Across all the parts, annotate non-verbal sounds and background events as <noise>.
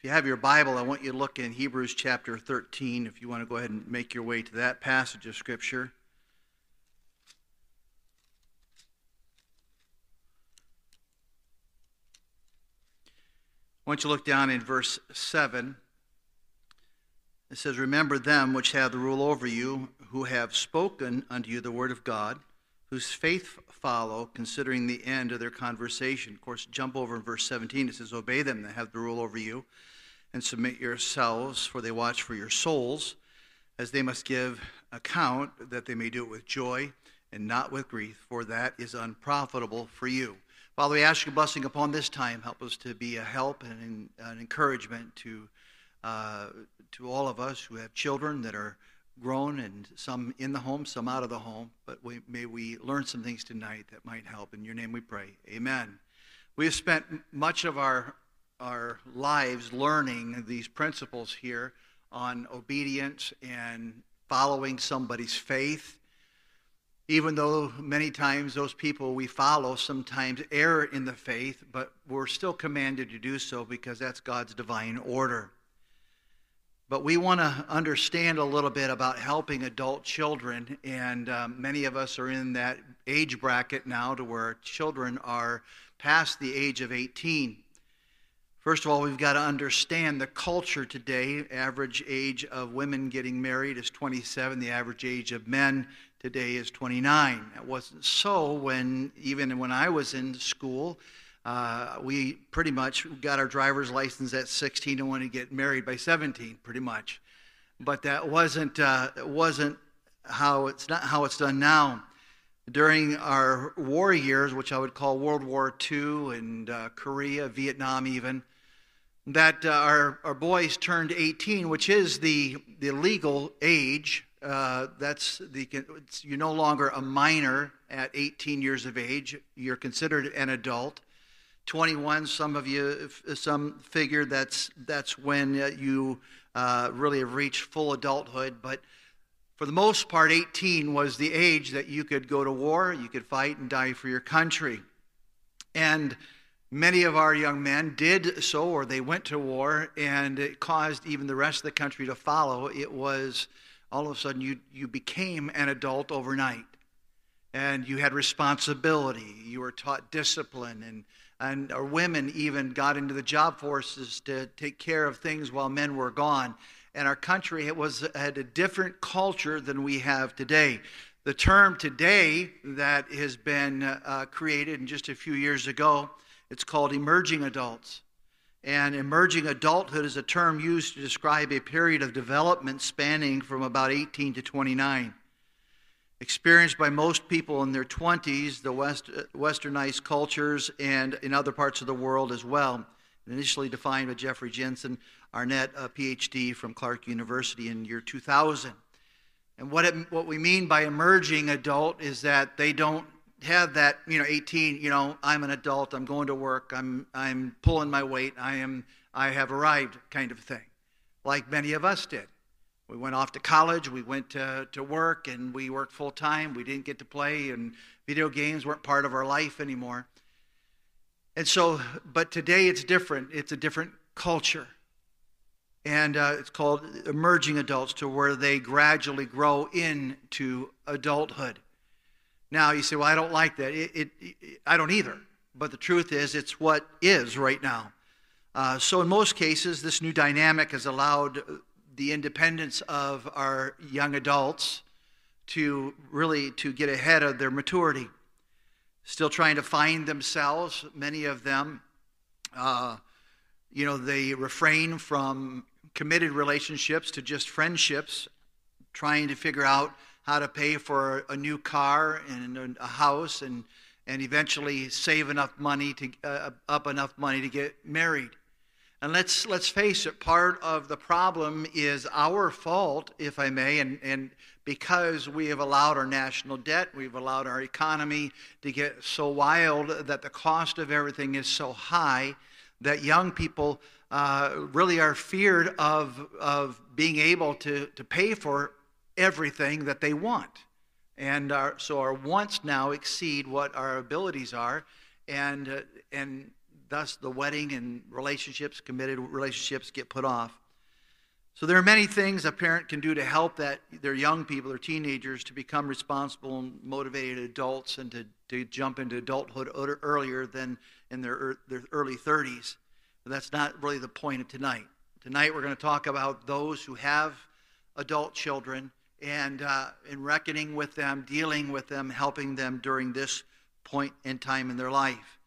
If you have your Bible, I want you to look in Hebrews chapter 13, if you want to go ahead and make your way to that passage of Scripture. I want you to look down in verse 7. It says, Remember them which have the rule over you, who have spoken unto you the word of God, whose faith follow, considering the end of their conversation. Of course, jump over in verse 17. It says, Obey them that have the rule over you and submit yourselves, for they watch for your souls, as they must give account, that they may do it with joy and not with grief, for that is unprofitable for you. Father, we ask your blessing upon this time. Help us to be a help and an encouragement to, uh, to all of us who have children that are grown and some in the home, some out of the home. But we, may we learn some things tonight that might help. In your name we pray. Amen. We have spent much of our our lives learning these principles here on obedience and following somebody's faith. Even though many times those people we follow sometimes err in the faith, but we're still commanded to do so because that's God's divine order. But we want to understand a little bit about helping adult children, and um, many of us are in that age bracket now to where children are past the age of 18. First of all, we've got to understand the culture today. Average age of women getting married is 27. The average age of men today is 29. That wasn't so when, even when I was in school, uh, we pretty much got our driver's license at 16 and wanted to get married by 17, pretty much. But that wasn't, uh, wasn't how it's not how it's done now. During our war years, which I would call World War II and uh, Korea, Vietnam, even, that uh, our, our boys turned 18, which is the, the legal age. Uh, that's the you're no longer a minor at 18 years of age. You're considered an adult. 21, some of you, some figure that's that's when uh, you uh, really have reached full adulthood. But for the most part, 18 was the age that you could go to war, you could fight and die for your country, and Many of our young men did so, or they went to war, and it caused even the rest of the country to follow. It was all of a sudden you, you became an adult overnight, and you had responsibility. You were taught discipline, and, and our women even got into the job forces to take care of things while men were gone. And our country was, had a different culture than we have today. The term today that has been uh, created just a few years ago it's called emerging adults. And emerging adulthood is a term used to describe a period of development spanning from about 18 to 29. Experienced by most people in their 20s, the West, uh, westernized cultures, and in other parts of the world as well. Initially defined by Jeffrey Jensen Arnett, a PhD from Clark University in year 2000. And what, it, what we mean by emerging adult is that they don't have that, you know, 18, you know, I'm an adult, I'm going to work, I'm, I'm pulling my weight, I, am, I have arrived kind of thing, like many of us did. We went off to college, we went to, to work, and we worked full time. We didn't get to play, and video games weren't part of our life anymore. And so, but today it's different. It's a different culture. And uh, it's called emerging adults, to where they gradually grow into adulthood. Now, you say, well, I don't like that. It, it, it, I don't either. But the truth is, it's what is right now. Uh, so, in most cases, this new dynamic has allowed the independence of our young adults to really to get ahead of their maturity. Still trying to find themselves. Many of them, uh, you know, they refrain from committed relationships to just friendships, trying to figure out how to pay for a new car and a house and, and eventually save enough money to uh, up enough money to get married. And let's let's face it, part of the problem is our fault, if I may, and, and because we have allowed our national debt, we've allowed our economy to get so wild that the cost of everything is so high that young people uh, really are feared of, of being able to, to pay for everything that they want. And our, so our wants now exceed what our abilities are. And, uh, and thus the wedding and relationships, committed relationships, get put off. So there are many things a parent can do to help that their young people, their teenagers, to become responsible and motivated adults and to, to jump into adulthood earlier than in their, their early 30s. But that's not really the point of tonight. Tonight we're going to talk about those who have adult children and uh, in reckoning with them, dealing with them, helping them during this point in time in their life.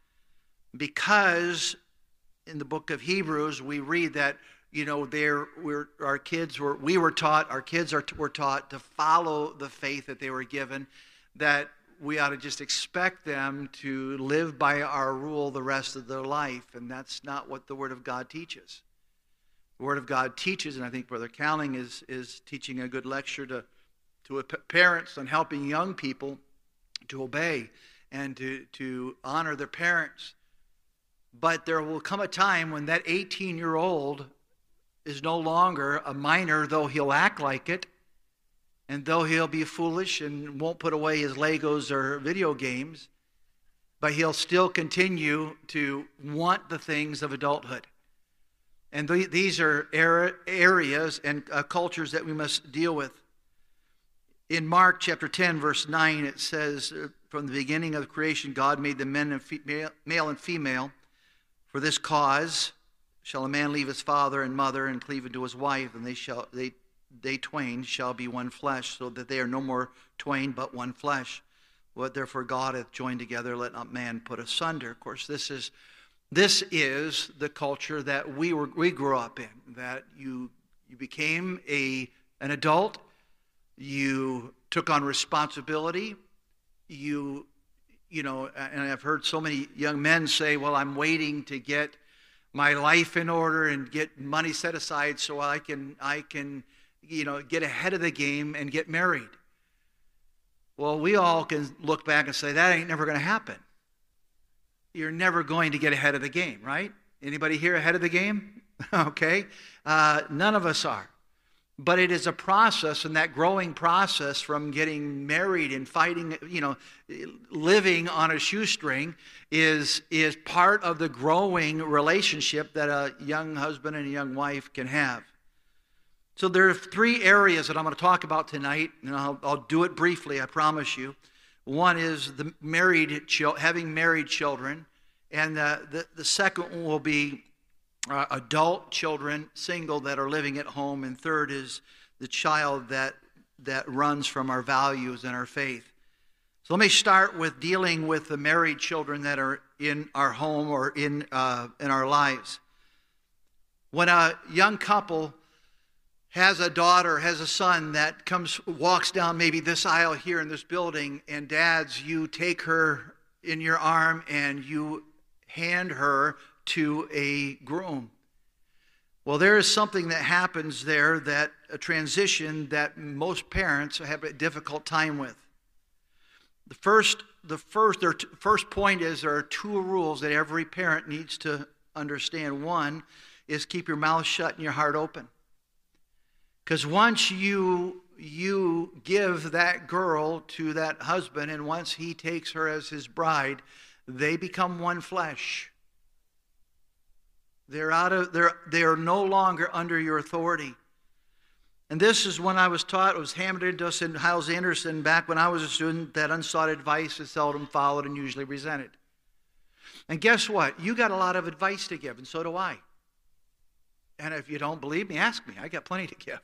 Because in the book of Hebrews, we read that you know, there we're, our kids were we were taught, our kids are, were taught to follow the faith that they were given. That we ought to just expect them to live by our rule the rest of their life, and that's not what the Word of God teaches. Word of God teaches, and I think Brother Cowling is, is teaching a good lecture to, to parents on helping young people to obey and to, to honor their parents. But there will come a time when that 18 year old is no longer a minor, though he'll act like it, and though he'll be foolish and won't put away his Legos or video games, but he'll still continue to want the things of adulthood. And th- these are areas and uh, cultures that we must deal with. In Mark chapter 10, verse 9, it says, uh, From the beginning of creation, God made the men and fe- male and female. For this cause shall a man leave his father and mother and cleave unto his wife, and they shall they they twain shall be one flesh, so that they are no more twain but one flesh. What therefore God hath joined together, let not man put asunder. Of course, this is this is the culture that we were we grew up in. That you you became a an adult, you took on responsibility, you you know, and I've heard so many young men say, "Well, I'm waiting to get my life in order and get money set aside so I can I can you know get ahead of the game and get married." Well, we all can look back and say that ain't never going to happen you're never going to get ahead of the game, right? Anybody here ahead of the game? <laughs> okay. Uh, none of us are. But it is a process, and that growing process from getting married and fighting, you know, living on a shoestring is, is part of the growing relationship that a young husband and a young wife can have. So there are three areas that I'm going to talk about tonight, and I'll, I'll do it briefly, I promise you. One is the married, having married children, and the, the, second one will be uh, adult children, single, that are living at home, and third is the child that that runs from our values and our faith. So let me start with dealing with the married children that are in our home or in uh, in our lives. When a young couple has a daughter, has a son that comes, walks down maybe this aisle here in this building, and dads, you take her in your arm and you hand her to a groom. Well, there is something that happens there that a transition that most parents have a difficult time with. The first, the first, their first point is there are two rules that every parent needs to understand. One is keep your mouth shut and your heart open. Because once you you give that girl to that husband, and once he takes her as his bride, they become one flesh. They're out of they're they are no longer under your authority. And this is when I was taught, it was hammered into us in Hyles Anderson back when I was a student, that unsought advice is seldom followed and usually resented. And guess what? You got a lot of advice to give, and so do I. And if you don't believe me, ask me. I got plenty to give.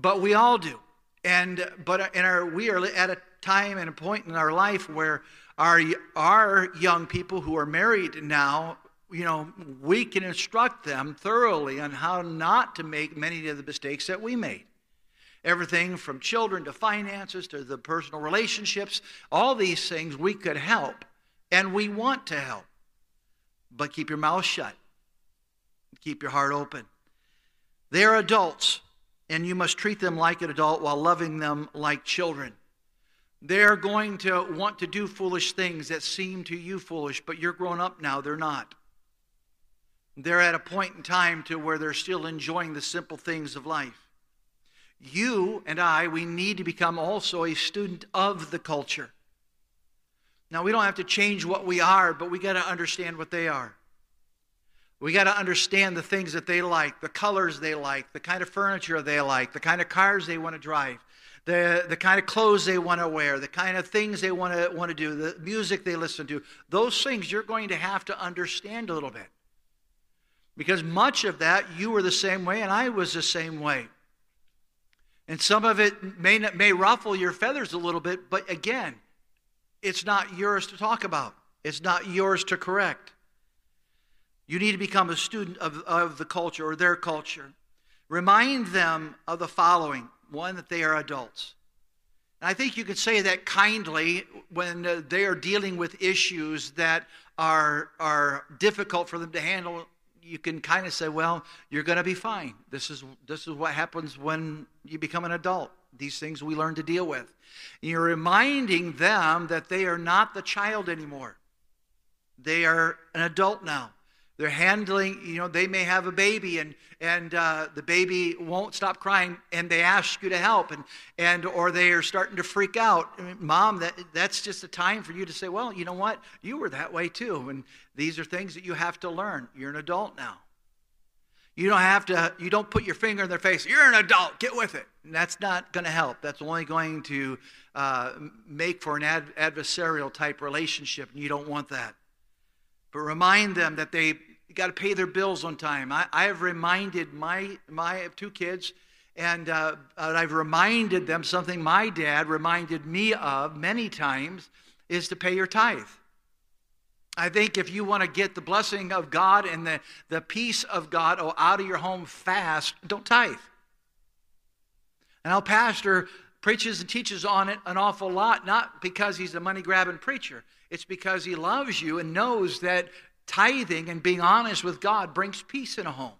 But we all do. And but uh, in our we are at a time and a point in our life where our our young people who are married now, you know, we can instruct them thoroughly on how not to make many of the mistakes that we made. Everything from children to finances to the personal relationships, all these things we could help and we want to help. But keep your mouth shut. Keep your heart open. They're adults and you must treat them like an adult while loving them like children. They're going to want to do foolish things that seem to you foolish, but you're grown up now, they're not. They're at a point in time to where they're still enjoying the simple things of life. You and I, we need to become also a student of the culture. Now, we don't have to change what we are, but we got to understand what they are. We got to understand the things that they like, the colors they like, the kind of furniture they like, the kind of cars they want to drive, the, the kind of clothes they want to wear, the kind of things they want to, want to do, the music they listen to. Those things you're going to have to understand a little bit. Because much of that, you were the same way, and I was the same way. And some of it may, may ruffle your feathers a little bit, but again, it's not yours to talk about, it's not yours to correct. You need to become a student of, of the culture or their culture. Remind them of the following one, that they are adults. And I think you could say that kindly when uh, they are dealing with issues that are, are difficult for them to handle. You can kind of say, well, you're going to be fine. This is, this is what happens when you become an adult. These things we learn to deal with. And you're reminding them that they are not the child anymore, they are an adult now. They're handling, you know, they may have a baby and, and uh, the baby won't stop crying and they ask you to help and, and or they are starting to freak out. I mean, Mom, that, that's just a time for you to say, well, you know what? You were that way too. And these are things that you have to learn. You're an adult now. You don't have to, you don't put your finger in their face, you're an adult, get with it. And that's not going to help. That's only going to uh, make for an ad- adversarial type relationship, and you don't want that. But remind them that they got to pay their bills on time. I, I have reminded my, my two kids, and uh, I've reminded them something my dad reminded me of many times is to pay your tithe. I think if you want to get the blessing of God and the, the peace of God oh, out of your home fast, don't tithe. And our pastor preaches and teaches on it an awful lot, not because he's a money grabbing preacher. It's because he loves you and knows that tithing and being honest with God brings peace in a home.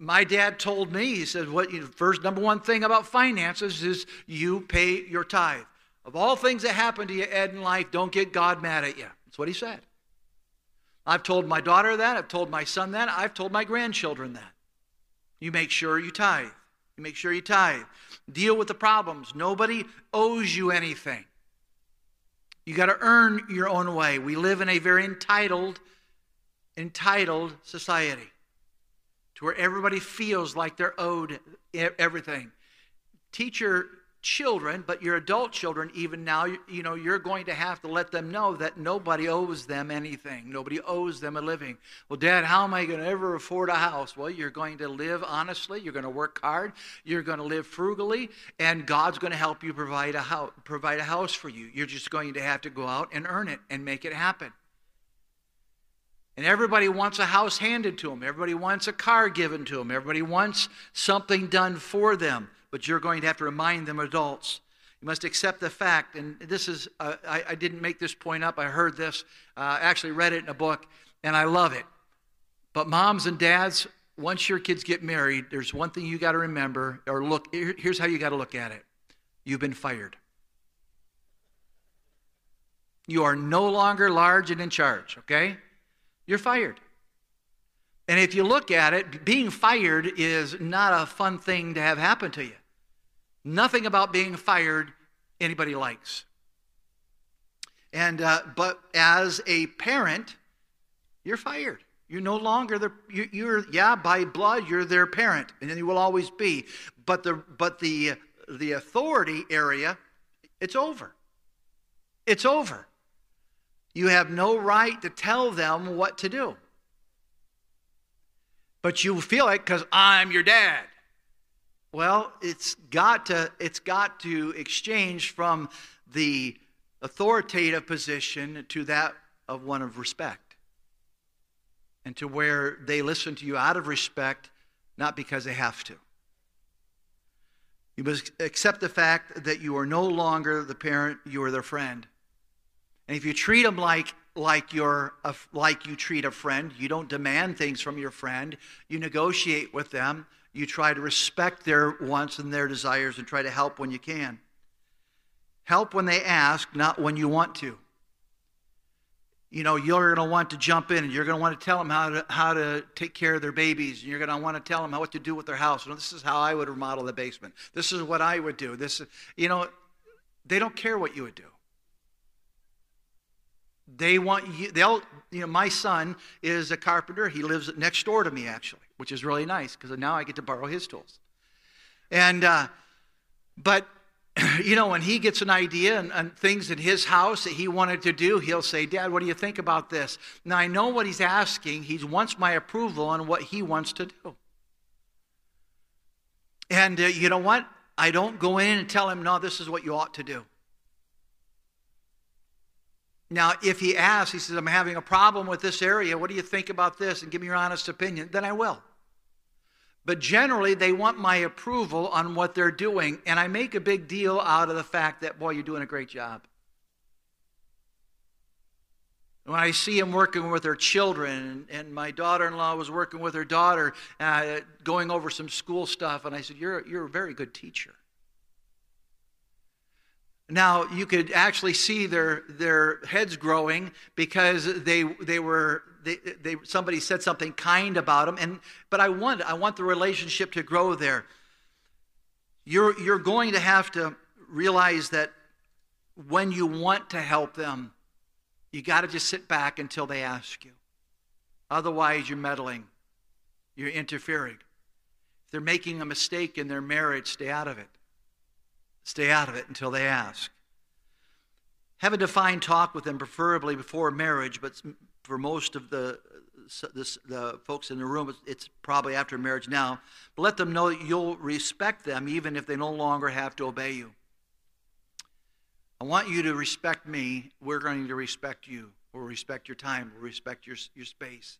My dad told me, he said, what you know, first number one thing about finances is you pay your tithe. Of all things that happen to you, Ed, in life, don't get God mad at you. That's what he said. I've told my daughter that. I've told my son that. I've told my grandchildren that. You make sure you tithe. You make sure you tithe. Deal with the problems. Nobody owes you anything. You got to earn your own way. We live in a very entitled, entitled society to where everybody feels like they're owed everything. Teacher children, but your adult children, even now, you, know, you're going to have to let them know that nobody owes them anything. Nobody owes them a living. Well, Dad, how am I going to ever afford a house? Well, you're going to live honestly. You're going to work hard. You're going to live frugally, and God's going to help you provide a house, provide a house for you. You're just going to have to go out and earn it and make it happen. And everybody wants a house handed to them. Everybody wants a car given to them. Everybody wants something done for them but you're going to have to remind them adults. You must accept the fact, and this is, uh, I, I, didn't make this point up. I heard this, uh, actually read it in a book, and I love it. But moms and dads, once your kids get married, there's one thing you got to remember, or look, here's how you got to look at it you've been fired. You are no longer large and in charge, okay? You're fired. And if you look at it, being fired is not a fun thing to have happen to you. Nothing about being fired anybody likes. And uh, but as a parent, you're fired. You're no longer the you, you're yeah by blood you're their parent, and you will always be. But the but the the authority area, it's over. It's over. You have no right to tell them what to do but you feel it because I'm your dad. Well, it's got to it's got to exchange from the authoritative position to that of one of respect. And to where they listen to you out of respect, not because they have to. You must accept the fact that you are no longer the parent, you are their friend. And if you treat them like like you're a, uh, like you treat a friend. You don't demand things from your friend. You negotiate with them. You try to respect their wants and their desires and try to help when you can. Help when they ask, not when you want to. You know, you're going to want to jump in and you're going to want to tell them how to, how to take care of their babies. And you're going to want to tell them how, what to do with their house. You know, this is how I would remodel the basement. This is what I would do. This, you know, they don't care what you would do. They want you, they'll, you know, my son is a carpenter. He lives next door to me, actually, which is really nice because now I get to borrow his tools. And, uh, but, <clears throat> you know, when he gets an idea and, and things in his house that he wanted to do, he'll say, Dad, what do you think about this? Now, I know what he's asking. He wants my approval on what he wants to do. And uh, you know what? I don't go in and tell him, no, this is what you ought to do. Now, if he asks, he says, I'm having a problem with this area. What do you think about this? And give me your honest opinion. Then I will. But generally, they want my approval on what they're doing. And I make a big deal out of the fact that, boy, you're doing a great job. When I see them working with their children, and my daughter in law was working with her daughter, uh, going over some school stuff, and I said, you're, you're a very good teacher. Now, you could actually see their, their heads growing because they, they were, they, they, somebody said something kind about them. And, but I want, I want the relationship to grow there. You're, you're going to have to realize that when you want to help them, you got to just sit back until they ask you. Otherwise, you're meddling, you're interfering. If they're making a mistake in their marriage, stay out of it. Stay out of it until they ask. Have a defined talk with them, preferably before marriage, but for most of the, the, the folks in the room, it's probably after marriage now. But let them know that you'll respect them even if they no longer have to obey you. I want you to respect me. We're going to respect you. We'll respect your time. We'll respect your, your space.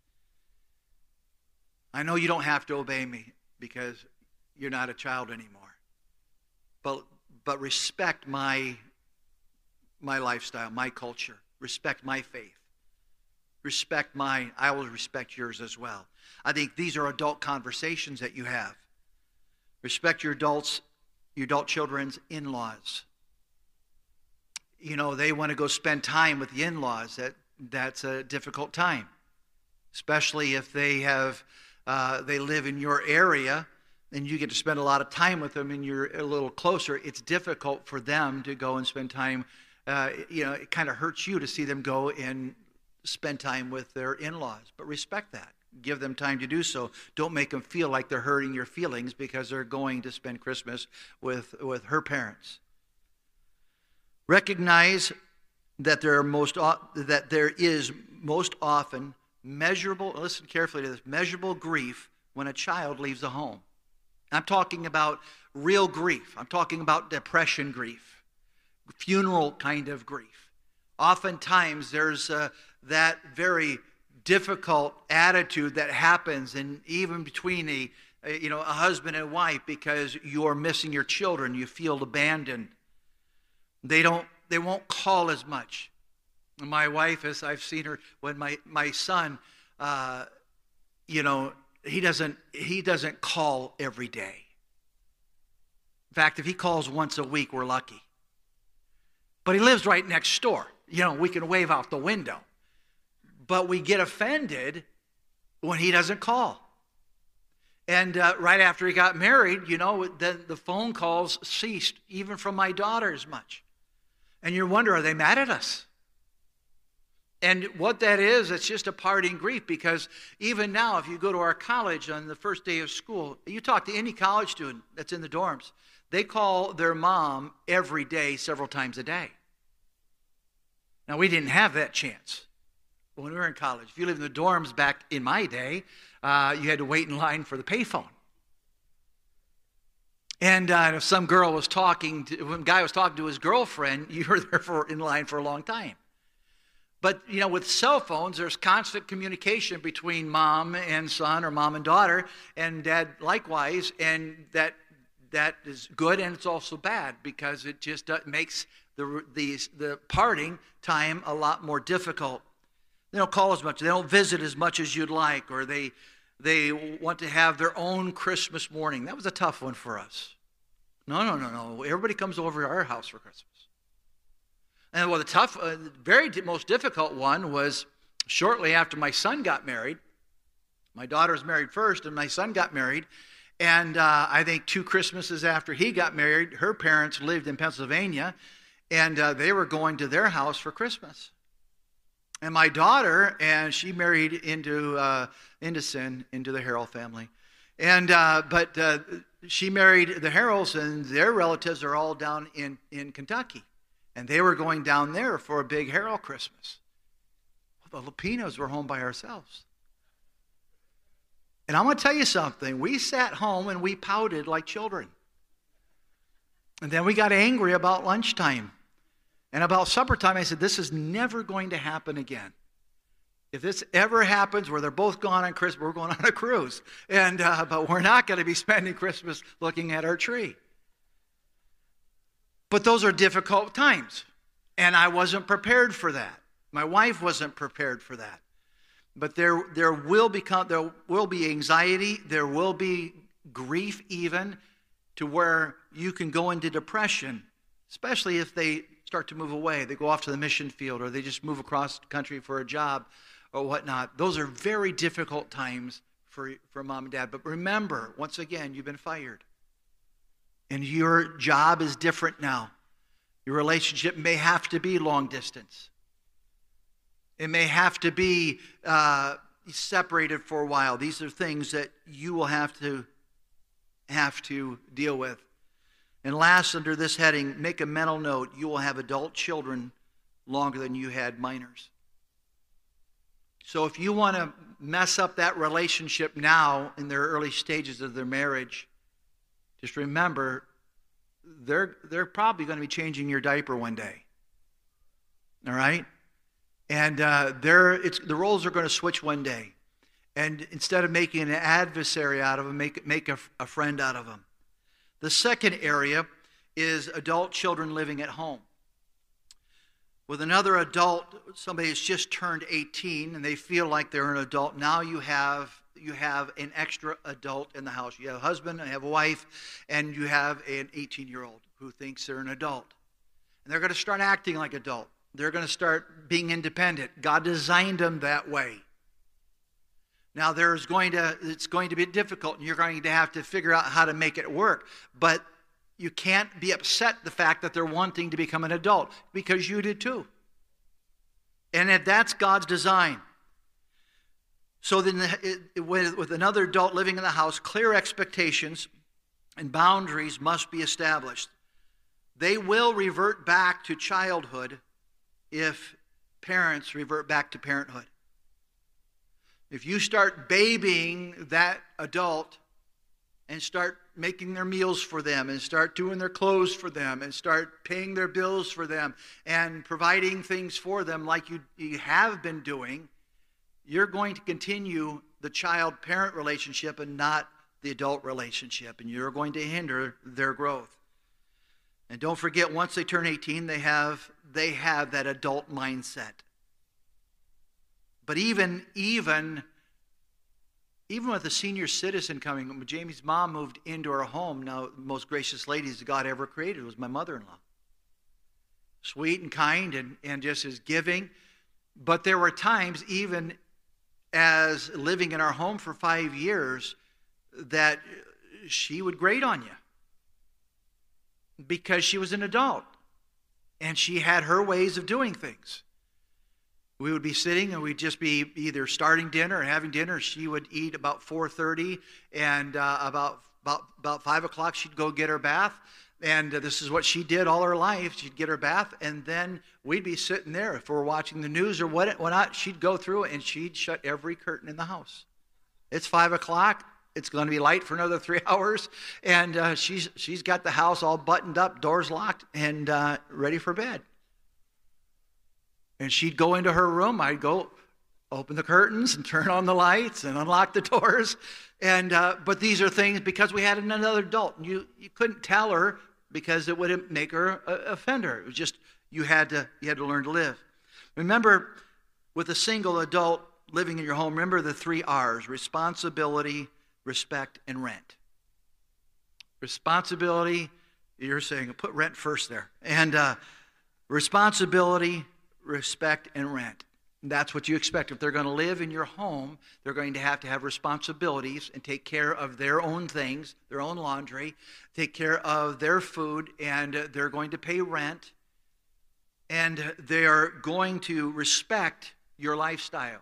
I know you don't have to obey me because you're not a child anymore. But but respect my, my lifestyle, my culture, respect my faith, respect mine. I will respect yours as well. I think these are adult conversations that you have. Respect your adults, your adult children's in laws. You know, they want to go spend time with the in laws. That, that's a difficult time, especially if they have. Uh, they live in your area and you get to spend a lot of time with them and you're a little closer, it's difficult for them to go and spend time. Uh, you know, it kind of hurts you to see them go and spend time with their in laws. But respect that. Give them time to do so. Don't make them feel like they're hurting your feelings because they're going to spend Christmas with, with her parents. Recognize that there, are most, that there is most often measurable, listen carefully to this, measurable grief when a child leaves a home. I'm talking about real grief. I'm talking about depression grief, funeral kind of grief. Oftentimes, there's uh, that very difficult attitude that happens, and even between a, you know a husband and wife, because you are missing your children, you feel abandoned. They don't. They won't call as much. My wife, as I've seen her, when my my son, uh, you know, he doesn't he doesn't call every day. In fact, if he calls once a week, we're lucky. But he lives right next door. You know, we can wave out the window. But we get offended when he doesn't call. And uh, right after he got married, you know, the, the phone calls ceased, even from my daughter as much. And you wonder, are they mad at us? And what that is, it's just a parting grief because even now, if you go to our college on the first day of school, you talk to any college student that's in the dorms, they call their mom every day, several times a day. Now, we didn't have that chance when we were in college. If you lived in the dorms back in my day, uh, you had to wait in line for the payphone. And uh, if some girl was talking, to, when guy was talking to his girlfriend, <laughs> you were there for, in line for a long time. But, you know, with cell phones, there's constant communication between mom and son or mom and daughter and dad likewise. And that, that is good and it's also bad because it just makes the, the, the parting time a lot more difficult. They don't call as much. They don't visit as much as you'd like, or they, they want to have their own Christmas morning. That was a tough one for us. No, no, no, no. Everybody comes over to our house for Christmas. And well, the tough, uh, very most difficult one was shortly after my son got married. My daughter was married first, and my son got married. And uh, I think two Christmases after he got married, her parents lived in Pennsylvania, and uh, they were going to their house for Christmas. And my daughter, and she married into, uh, into sin, into the Harrell family. And, uh, but uh, she married the Harrells, and their relatives are all down in, in Kentucky. And they were going down there for a big Harrell Christmas. Well, the Lapinas were home by ourselves. And I'm going to tell you something. We sat home and we pouted like children. And then we got angry about lunchtime. And about supper time, I said, This is never going to happen again. If this ever happens where they're both gone on Christmas, we're going on a cruise. And, uh, but we're not going to be spending Christmas looking at our tree. But those are difficult times. And I wasn't prepared for that. My wife wasn't prepared for that. But there, there, will become, there will be anxiety, there will be grief, even to where you can go into depression, especially if they start to move away. They go off to the mission field or they just move across country for a job or whatnot. Those are very difficult times for, for mom and dad. But remember, once again, you've been fired. And your job is different now. Your relationship may have to be long distance. It may have to be uh, separated for a while. These are things that you will have to have to deal with. And last, under this heading, make a mental note you will have adult children longer than you had minors. So if you want to mess up that relationship now in their early stages of their marriage, just remember they're, they're probably going to be changing your diaper one day. All right? And uh, the roles are going to switch one day. And instead of making an adversary out of them, make, make a, a friend out of them. The second area is adult children living at home. With another adult, somebody has just turned 18 and they feel like they're an adult. Now you have you have an extra adult in the house. You have a husband, you have a wife, and you have an 18 year old who thinks they're an adult. And they're going to start acting like adult. They're going to start being independent. God designed them that way. Now there's going to it's going to be difficult and you're going to have to figure out how to make it work. But you can't be upset the fact that they're wanting to become an adult because you did too. And if that's God's design. So then the, with, with another adult living in the house, clear expectations and boundaries must be established. They will revert back to childhood if parents revert back to parenthood. If you start babying that adult and start making their meals for them and start doing their clothes for them and start paying their bills for them and providing things for them like you, you have been doing, you're going to continue the child parent relationship and not the adult relationship, and you're going to hinder their growth. And don't forget, once they turn 18, they have, they have that adult mindset. But even, even, even with a senior citizen coming, Jamie's mom moved into our home, now the most gracious ladies God ever created was my mother-in-law. Sweet and kind and, and just as giving. But there were times, even as living in our home for five years, that she would grade on you because she was an adult and she had her ways of doing things. We would be sitting and we'd just be either starting dinner or having dinner. She would eat about 4.30 and uh, about, about, about 5 o'clock she'd go get her bath and this is what she did all her life she'd get her bath and then we'd be sitting there if we we're watching the news or what, not she'd go through and she'd shut every curtain in the house it's 5 o'clock it's going to be light for another three <laughs> hours and uh, she's, she's got the house all buttoned up doors locked and uh, ready for bed and she'd go into her room. I'd go open the curtains and turn on the lights and unlock the <laughs> doors. And uh, but these are things because we had another adult. And you you couldn't tell her because it would make her a, offend her. It was just you had to you had to learn to live. Remember, with a single adult living in your home, remember the three R's: responsibility, respect, and rent. Responsibility. You're saying put rent first there, and uh, responsibility, respect, and rent. That's what you expect. If they're going to live in your home, they're going to have to have responsibilities and take care of their own things, their own laundry, take care of their food, and they're going to pay rent. And they are going to respect your lifestyle.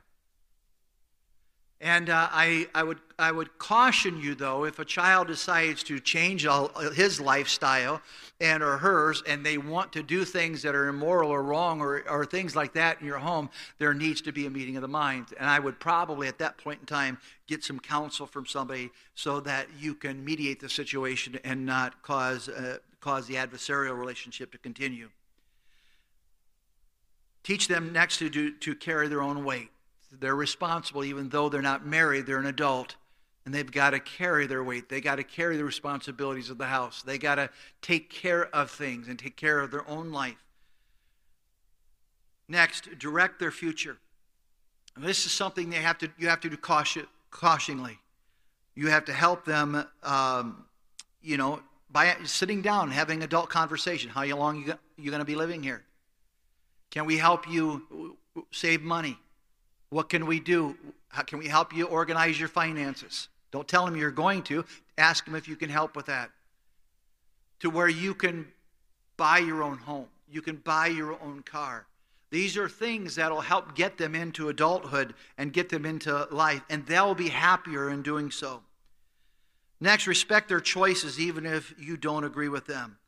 And uh, I, I, would, I would caution you, though, if a child decides to change all, his lifestyle and or hers, and they want to do things that are immoral or wrong or, or things like that in your home, there needs to be a meeting of the mind. And I would probably, at that point in time, get some counsel from somebody so that you can mediate the situation and not cause, uh, cause the adversarial relationship to continue. Teach them next to, do, to carry their own weight. They're responsible, even though they're not married, they're an adult. And they've got to carry their weight. They got to carry the responsibilities of the house. They got to take care of things and take care of their own life. Next, direct their future. And this is something they have to, you have to do caution, cautioningly. You have to help them, um, you know, by sitting down, having adult conversation. How long you, you going to be living here? Can we help you save money? What can we do? How can we help you organize your finances? Don't tell them you're going to. Ask them if you can help with that. To where you can buy your own home, you can buy your own car. These are things that'll help get them into adulthood and get them into life, and they'll be happier in doing so. Next, respect their choices even if you don't agree with them.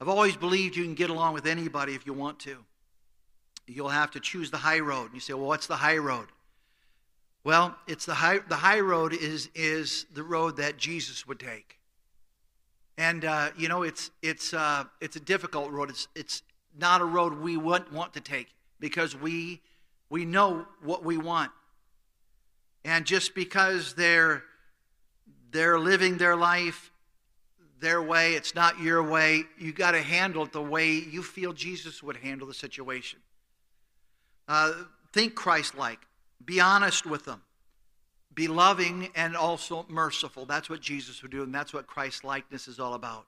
I've always believed you can get along with anybody if you want to you'll have to choose the high road. And you say, well, what's the high road? Well, it's the high, the high road is, is the road that Jesus would take. And, uh, you know, it's, it's, uh, it's a difficult road. It's, it's not a road we want, want to take because we, we know what we want. And just because they're, they're living their life their way, it's not your way, you got to handle it the way you feel Jesus would handle the situation. Uh, think Christ like. Be honest with them. Be loving and also merciful. That's what Jesus would do, and that's what Christ likeness is all about.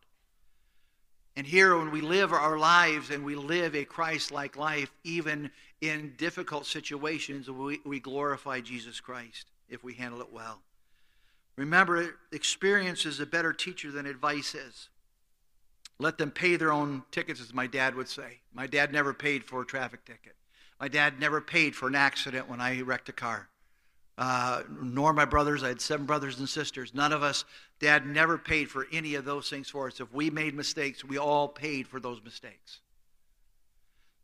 And here, when we live our lives and we live a Christ like life, even in difficult situations, we, we glorify Jesus Christ if we handle it well. Remember, experience is a better teacher than advice is. Let them pay their own tickets, as my dad would say. My dad never paid for a traffic ticket. My dad never paid for an accident when I wrecked a car. Uh, nor my brothers. I had seven brothers and sisters. None of us, dad never paid for any of those things for us. If we made mistakes, we all paid for those mistakes.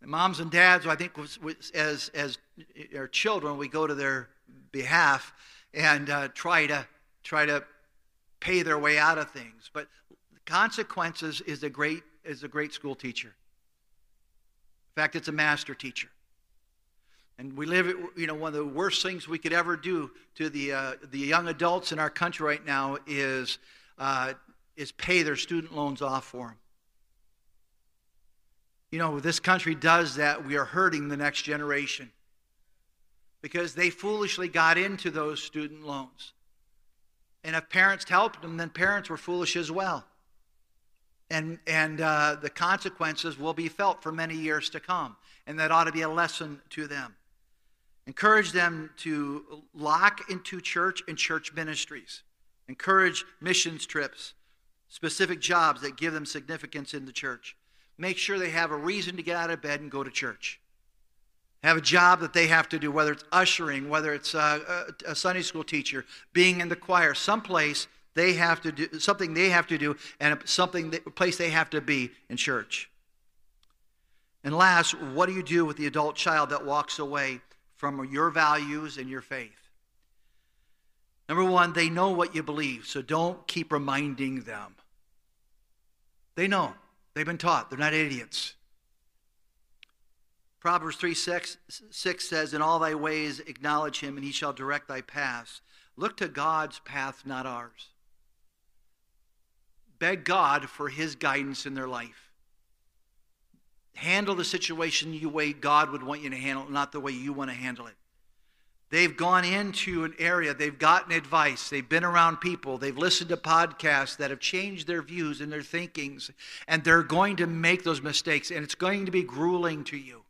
And moms and dads, I think, was, was, as, as our children, we go to their behalf and uh, try, to, try to pay their way out of things. But consequences is a great, is a great school teacher. In fact, it's a master teacher. And we live, you know, one of the worst things we could ever do to the, uh, the young adults in our country right now is, uh, is pay their student loans off for them. You know, this country does that. We are hurting the next generation because they foolishly got into those student loans. And if parents helped them, then parents were foolish as well. And, and uh, the consequences will be felt for many years to come. And that ought to be a lesson to them. Encourage them to lock into church and church ministries. Encourage missions trips, specific jobs that give them significance in the church. Make sure they have a reason to get out of bed and go to church. Have a job that they have to do, whether it's ushering, whether it's a, a, Sunday school teacher, being in the choir, someplace they have to do something they have to do, and something that, place they have to be in church. And last, what do you do with the adult child that walks away from your values and your faith. Number one, they know what you believe, so don't keep reminding them. They know. They've been taught. They're not idiots. Proverbs 3 6, 6 says, In all thy ways acknowledge him, and he shall direct thy paths. Look to God's path, not ours. Beg God for his guidance in their life handle the situation the way God would want you to handle it, not the way you want to handle it. They've gone into an area, they've gotten advice, they've been around people, they've listened to podcasts that have changed their views and their thinkings, and they're going to make those mistakes, and it's going to be grueling to you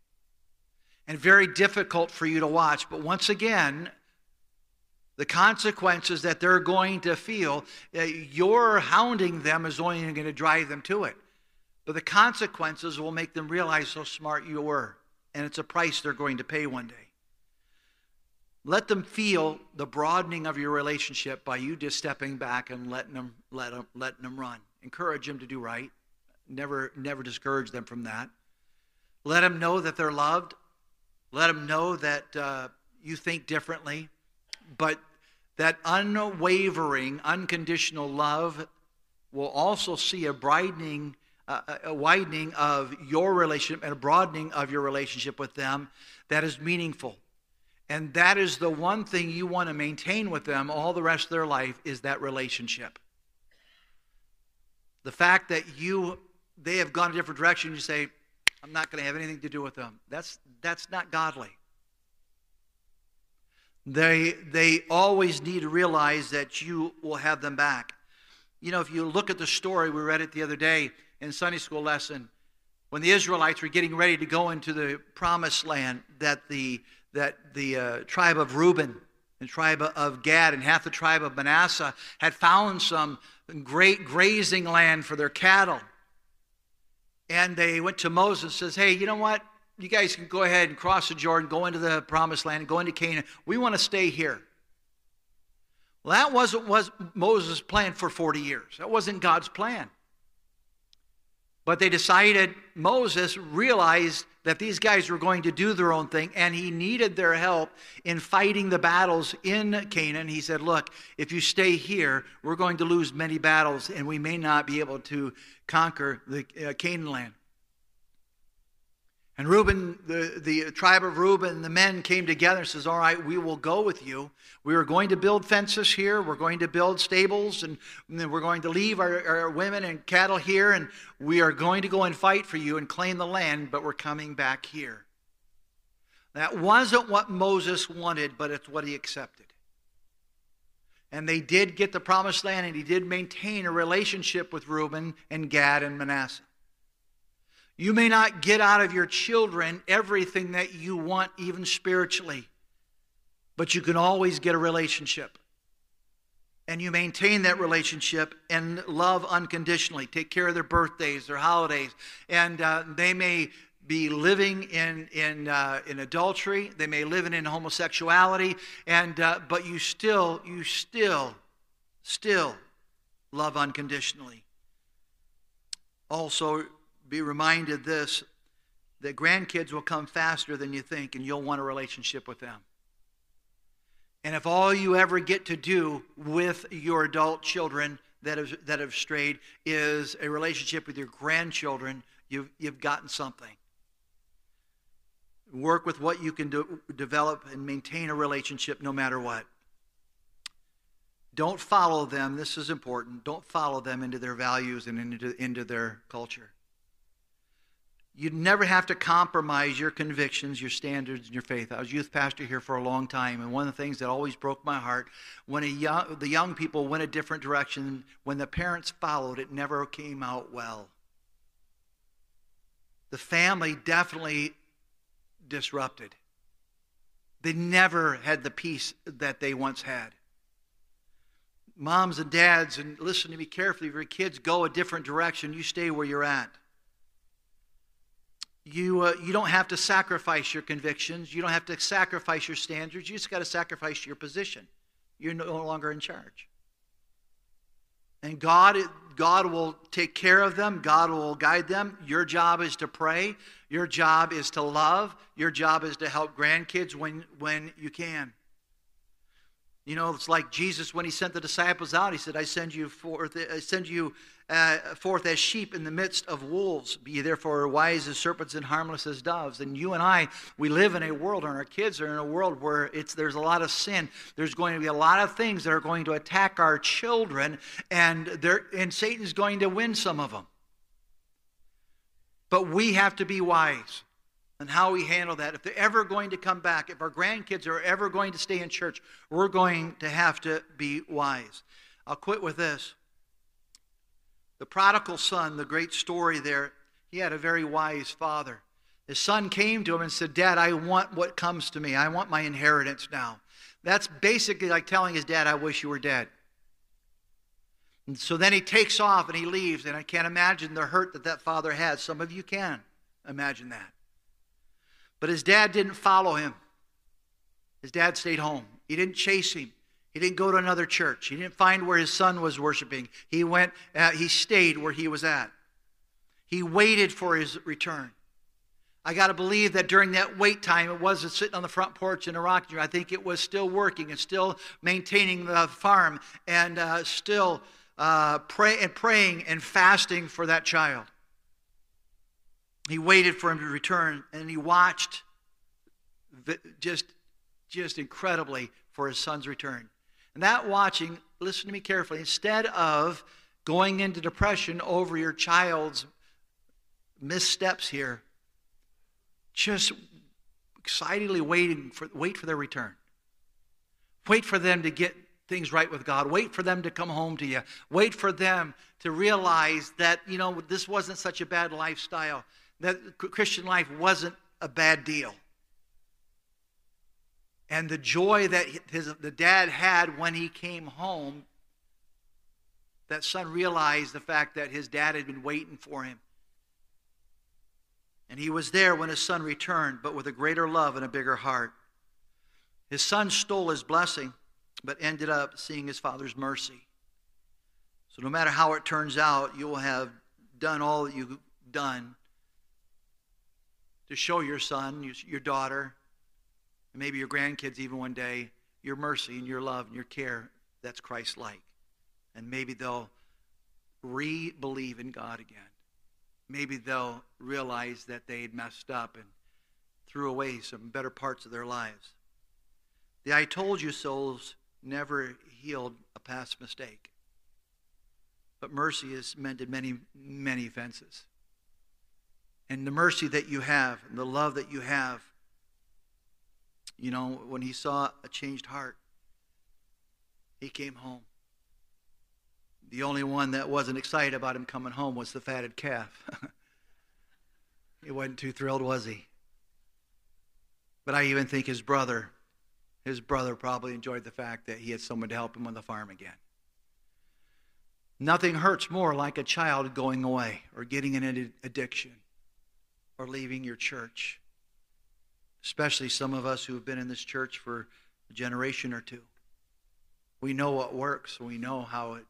and very difficult for you to watch. But once again, the consequences that they're going to feel, uh, your hounding them is only going to drive them to it. But the consequences will make them realize how smart you were. And it's a price they're going to pay one day. Let them feel the broadening of your relationship by you just stepping back and letting them, let them, letting them run. Encourage them to do right. Never, never discourage them from that. Let them know that they're loved. Let them know that uh, you think differently. But that unwavering, unconditional love will also see a brightening, a widening of your relationship and a broadening of your relationship with them that is meaningful. And that is the one thing you want to maintain with them all the rest of their life is that relationship. The fact that you they have gone a different direction, you say, I'm not going to have anything to do with them. That's that's not godly. They they always need to realize that you will have them back. You know, if you look at the story, we read it the other day in Sunday school lesson, when the Israelites were getting ready to go into the promised land, that the that the uh, tribe of Reuben and tribe of Gad and half the tribe of Manasseh had found some great grazing land for their cattle. And they went to Moses and says, Hey, you know what? You guys can go ahead and cross the Jordan, go into the promised land, go into Canaan. We want to stay here. Well, that wasn't was Moses' plan for 40 years. That wasn't God's plan. But they decided, Moses realized that these guys were going to do their own thing, and he needed their help in fighting the battles in Canaan. He said, Look, if you stay here, we're going to lose many battles, and we may not be able to conquer the uh, Canaan land. And Reuben, the, the tribe of Reuben, the men came together and says, All right, we will go with you. We are going to build fences here. We're going to build stables, and, we're going to leave our, our women and cattle here, and we are going to go and fight for you and claim the land, but we're coming back here. That wasn't what Moses wanted, but it's what he accepted. And they did get the promised land, and he did maintain a relationship with Reuben and Gad and Manasseh. You may not get out of your children everything that you want, even spiritually, but you can always get a relationship. And you maintain that relationship and love unconditionally. Take care of their birthdays, their holidays. And uh, they may be living in, in, uh, in adultery, they may live in in homosexuality, and, uh, but you still, you still, still love unconditionally. Also, be reminded this that grandkids will come faster than you think, and you'll want a relationship with them. And if all you ever get to do with your adult children that have, that have strayed is a relationship with your grandchildren, you've, you've gotten something. Work with what you can do, develop and maintain a relationship no matter what. Don't follow them. This is important. Don't follow them into their values and into, into their culture. You never have to compromise your convictions, your standards, and your faith. I was youth pastor here for a long time, and one of the things that always broke my heart when young, the young people went a different direction, when the parents followed, it never came out well. The family definitely disrupted. They never had the peace that they once had. Moms and dads, and listen to me carefully, if your kids go a different direction, you stay where you're at. You, uh, you don't have to sacrifice your convictions. You don't have to sacrifice your standards. You just got to sacrifice your position. You're no longer in charge. And God, God will take care of them. God will guide them. Your job is to pray. Your job is to love. Your job is to help grandkids when, when you can. You know, it's like Jesus when he sent the disciples out. He said, "I send you forth. I send you uh, forth as sheep in the midst of wolves. Be therefore wise as serpents and harmless as doves." And you and I, we live in a world, and our kids are in a world where it's there's a lot of sin. There's going to be a lot of things that are going to attack our children, and there and Satan's going to win some of them. But we have to be wise and how we handle that. If they're ever going to come back, if our grandkids are ever going to stay in church, we're going to have to be wise. I'll quit with this. The prodigal son, the great story there, he had a very wise father. His son came to him and said, Dad, I want what comes to me. I want my inheritance now. That's basically like telling his dad, I wish you were dead. And so then he takes off and he leaves, and I can't imagine the hurt that that father had. Some of you can imagine that. But his dad didn't follow him. His dad stayed home. He didn't chase him. He didn't go to another church. He didn't find where his son was worshiping. He went, uh, he stayed where he was at. He waited for his return. I got to believe that during that wait time, it wasn't sitting on the front porch in a rocking chair. I think it was still working and still maintaining the farm and uh, still uh, pray and praying and fasting for that child. He waited for him to return and he watched just, just incredibly for his son's return. And that watching, listen to me carefully, instead of going into depression over your child's missteps here, just excitedly waiting for wait for their return. Wait for them to get things right with God. Wait for them to come home to you. Wait for them to realize that, you know, this wasn't such a bad lifestyle, that Christian life wasn't a bad deal. And the joy that his, the dad had when he came home, that son realized the fact that his dad had been waiting for him. And he was there when his son returned, but with a greater love and a bigger heart. His son stole his blessing, but ended up seeing his father's mercy. So no matter how it turns out, you will have done all that you've done to show your son, your daughter, and maybe your grandkids even one day, your mercy and your love and your care that's Christ like. And maybe they'll re believe in God again. Maybe they'll realize that they had messed up and threw away some better parts of their lives. The I told you souls never healed a past mistake. But mercy has mended many, many offenses. And the mercy that you have and the love that you have you know, when he saw a changed heart, he came home. The only one that wasn't excited about him coming home was the fatted calf. <laughs> he wasn't too thrilled, was he? But I even think his brother, his brother probably enjoyed the fact that he had someone to help him on the farm again. Nothing hurts more like a child going away or getting an addiction or leaving your church especially some of us who have been in this church for a generation or two. We know what works. We know how it,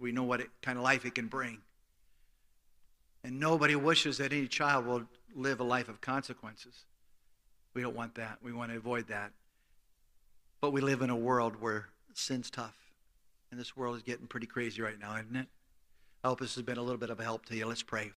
we know what it, kind of life it can bring. And nobody wishes that any child will live a life of consequences. We don't want that. We want to avoid that. But we live in a world where sin's tough. And this world is getting pretty crazy right now, isn't it? I hope this has been a little bit of a help to you. Let's pray.